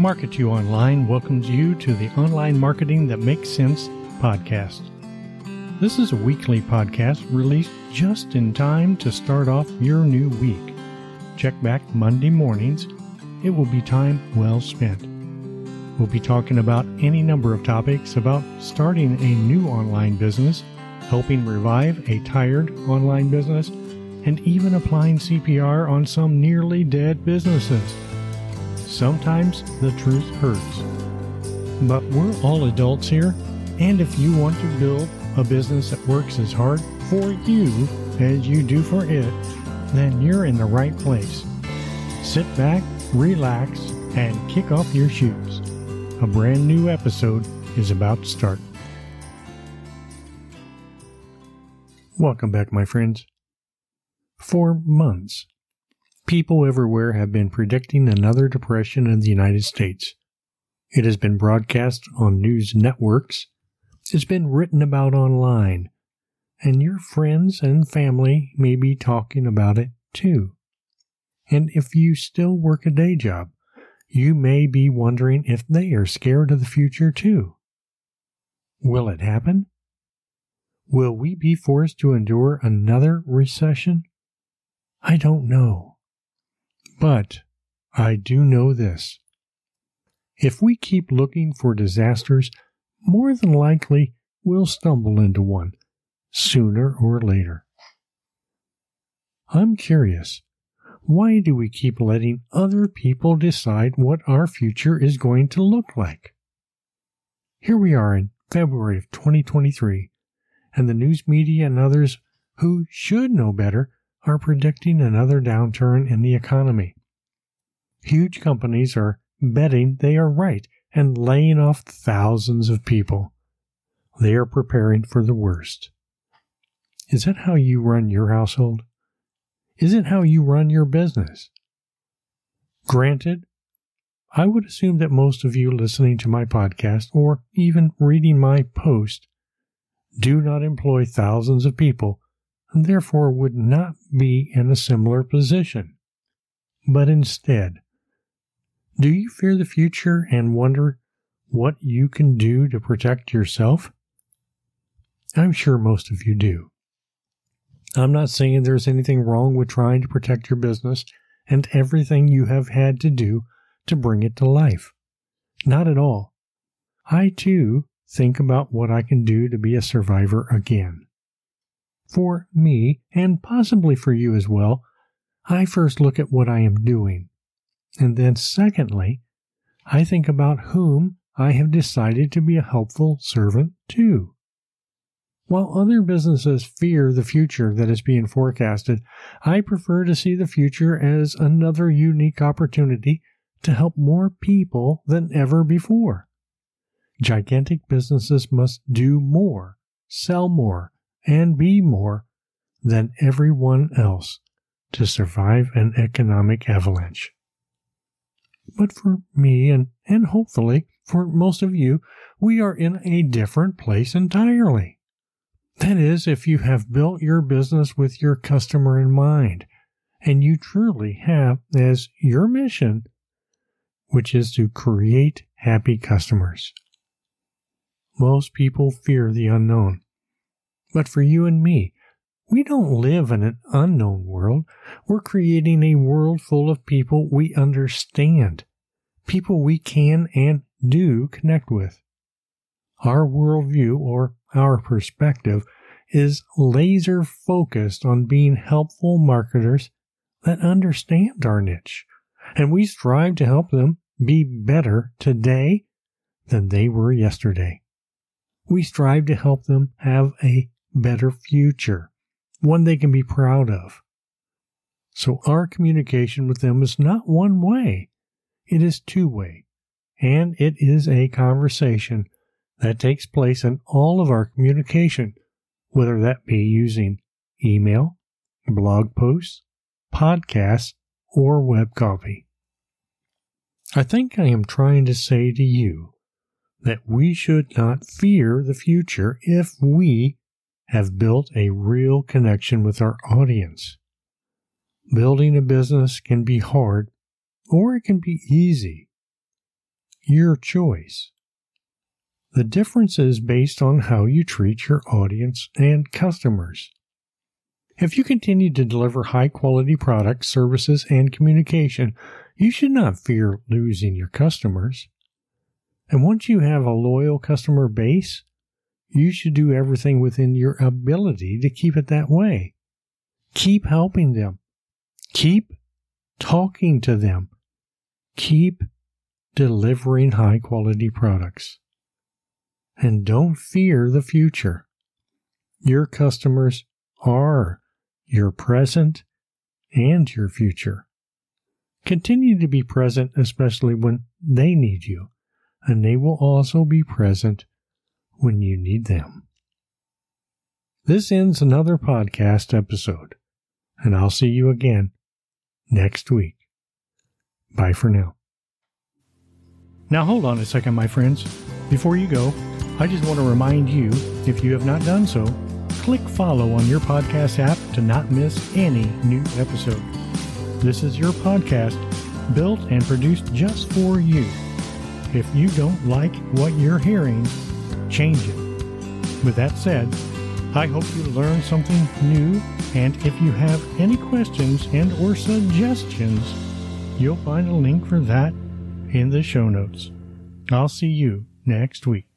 Market You Online welcomes you to the Online Marketing That Makes Sense podcast. This is a weekly podcast released just in time to start off your new week. Check back Monday mornings. It will be time well spent. We'll be talking about any number of topics about starting a new online business, helping revive a tired online business, and even applying CPR on some nearly dead businesses. Sometimes the truth hurts. But we're all adults here, and if you want to build a business that works as hard for you as you do for it, then you're in the right place. Sit back, relax, and kick off your shoes. A brand new episode is about to start. Welcome back, my friends. For months, people everywhere have been predicting another depression in the United States. It has been broadcast on news networks it's been written about online, and your friends and family may be talking about it too. And if you still work a day job, you may be wondering if they are scared of the future too. Will it happen? Will we be forced to endure another recession? I don't know. But I do know this. If we keep looking for disasters more than likely we'll stumble into one sooner or later. I'm curious. Why do we keep letting other people decide what our future is going to look like? Here we are in February of 2023, and the news media and others who should know better are predicting another downturn in the economy. Huge companies are betting they are right and laying off thousands of people. They are preparing for the worst. Is that how you run your household? Is it how you run your business? Granted, I would assume that most of you listening to my podcast or even reading my post do not employ thousands of people and therefore would not be in a similar position. But instead, do you fear the future and wonder what you can do to protect yourself? I'm sure most of you do. I'm not saying there's anything wrong with trying to protect your business and everything you have had to do to bring it to life. Not at all. I too think about what I can do to be a survivor again. For me, and possibly for you as well, I first look at what I am doing and then, secondly, I think about whom I have decided to be a helpful servant to. While other businesses fear the future that is being forecasted, I prefer to see the future as another unique opportunity to help more people than ever before. Gigantic businesses must do more, sell more, and be more than everyone else to survive an economic avalanche. But for me and, and hopefully for most of you, we are in a different place entirely. That is, if you have built your business with your customer in mind and you truly have as your mission, which is to create happy customers. Most people fear the unknown. But for you and me, we don't live in an unknown world. We're creating a world full of people we understand, people we can and do connect with. Our worldview or our perspective is laser focused on being helpful marketers that understand our niche, and we strive to help them be better today than they were yesterday. We strive to help them have a better future one they can be proud of. So our communication with them is not one way, it is two way. And it is a conversation that takes place in all of our communication, whether that be using email, blog posts, podcasts, or web copy. I think I am trying to say to you that we should not fear the future if we have built a real connection with our audience. Building a business can be hard or it can be easy. your choice. The difference is based on how you treat your audience and customers. If you continue to deliver high quality products, services, and communication, you should not fear losing your customers. And once you have a loyal customer base, you should do everything within your ability to keep it that way. Keep helping them. Keep talking to them. Keep delivering high quality products. And don't fear the future. Your customers are your present and your future. Continue to be present, especially when they need you, and they will also be present when you need them. This ends another podcast episode, and I'll see you again next week. Bye for now. Now, hold on a second, my friends. Before you go, I just want to remind you if you have not done so, click follow on your podcast app to not miss any new episode. This is your podcast built and produced just for you. If you don't like what you're hearing, change it. With that said, I hope you learned something new, and if you have any questions and or suggestions, you'll find a link for that in the show notes. I'll see you next week.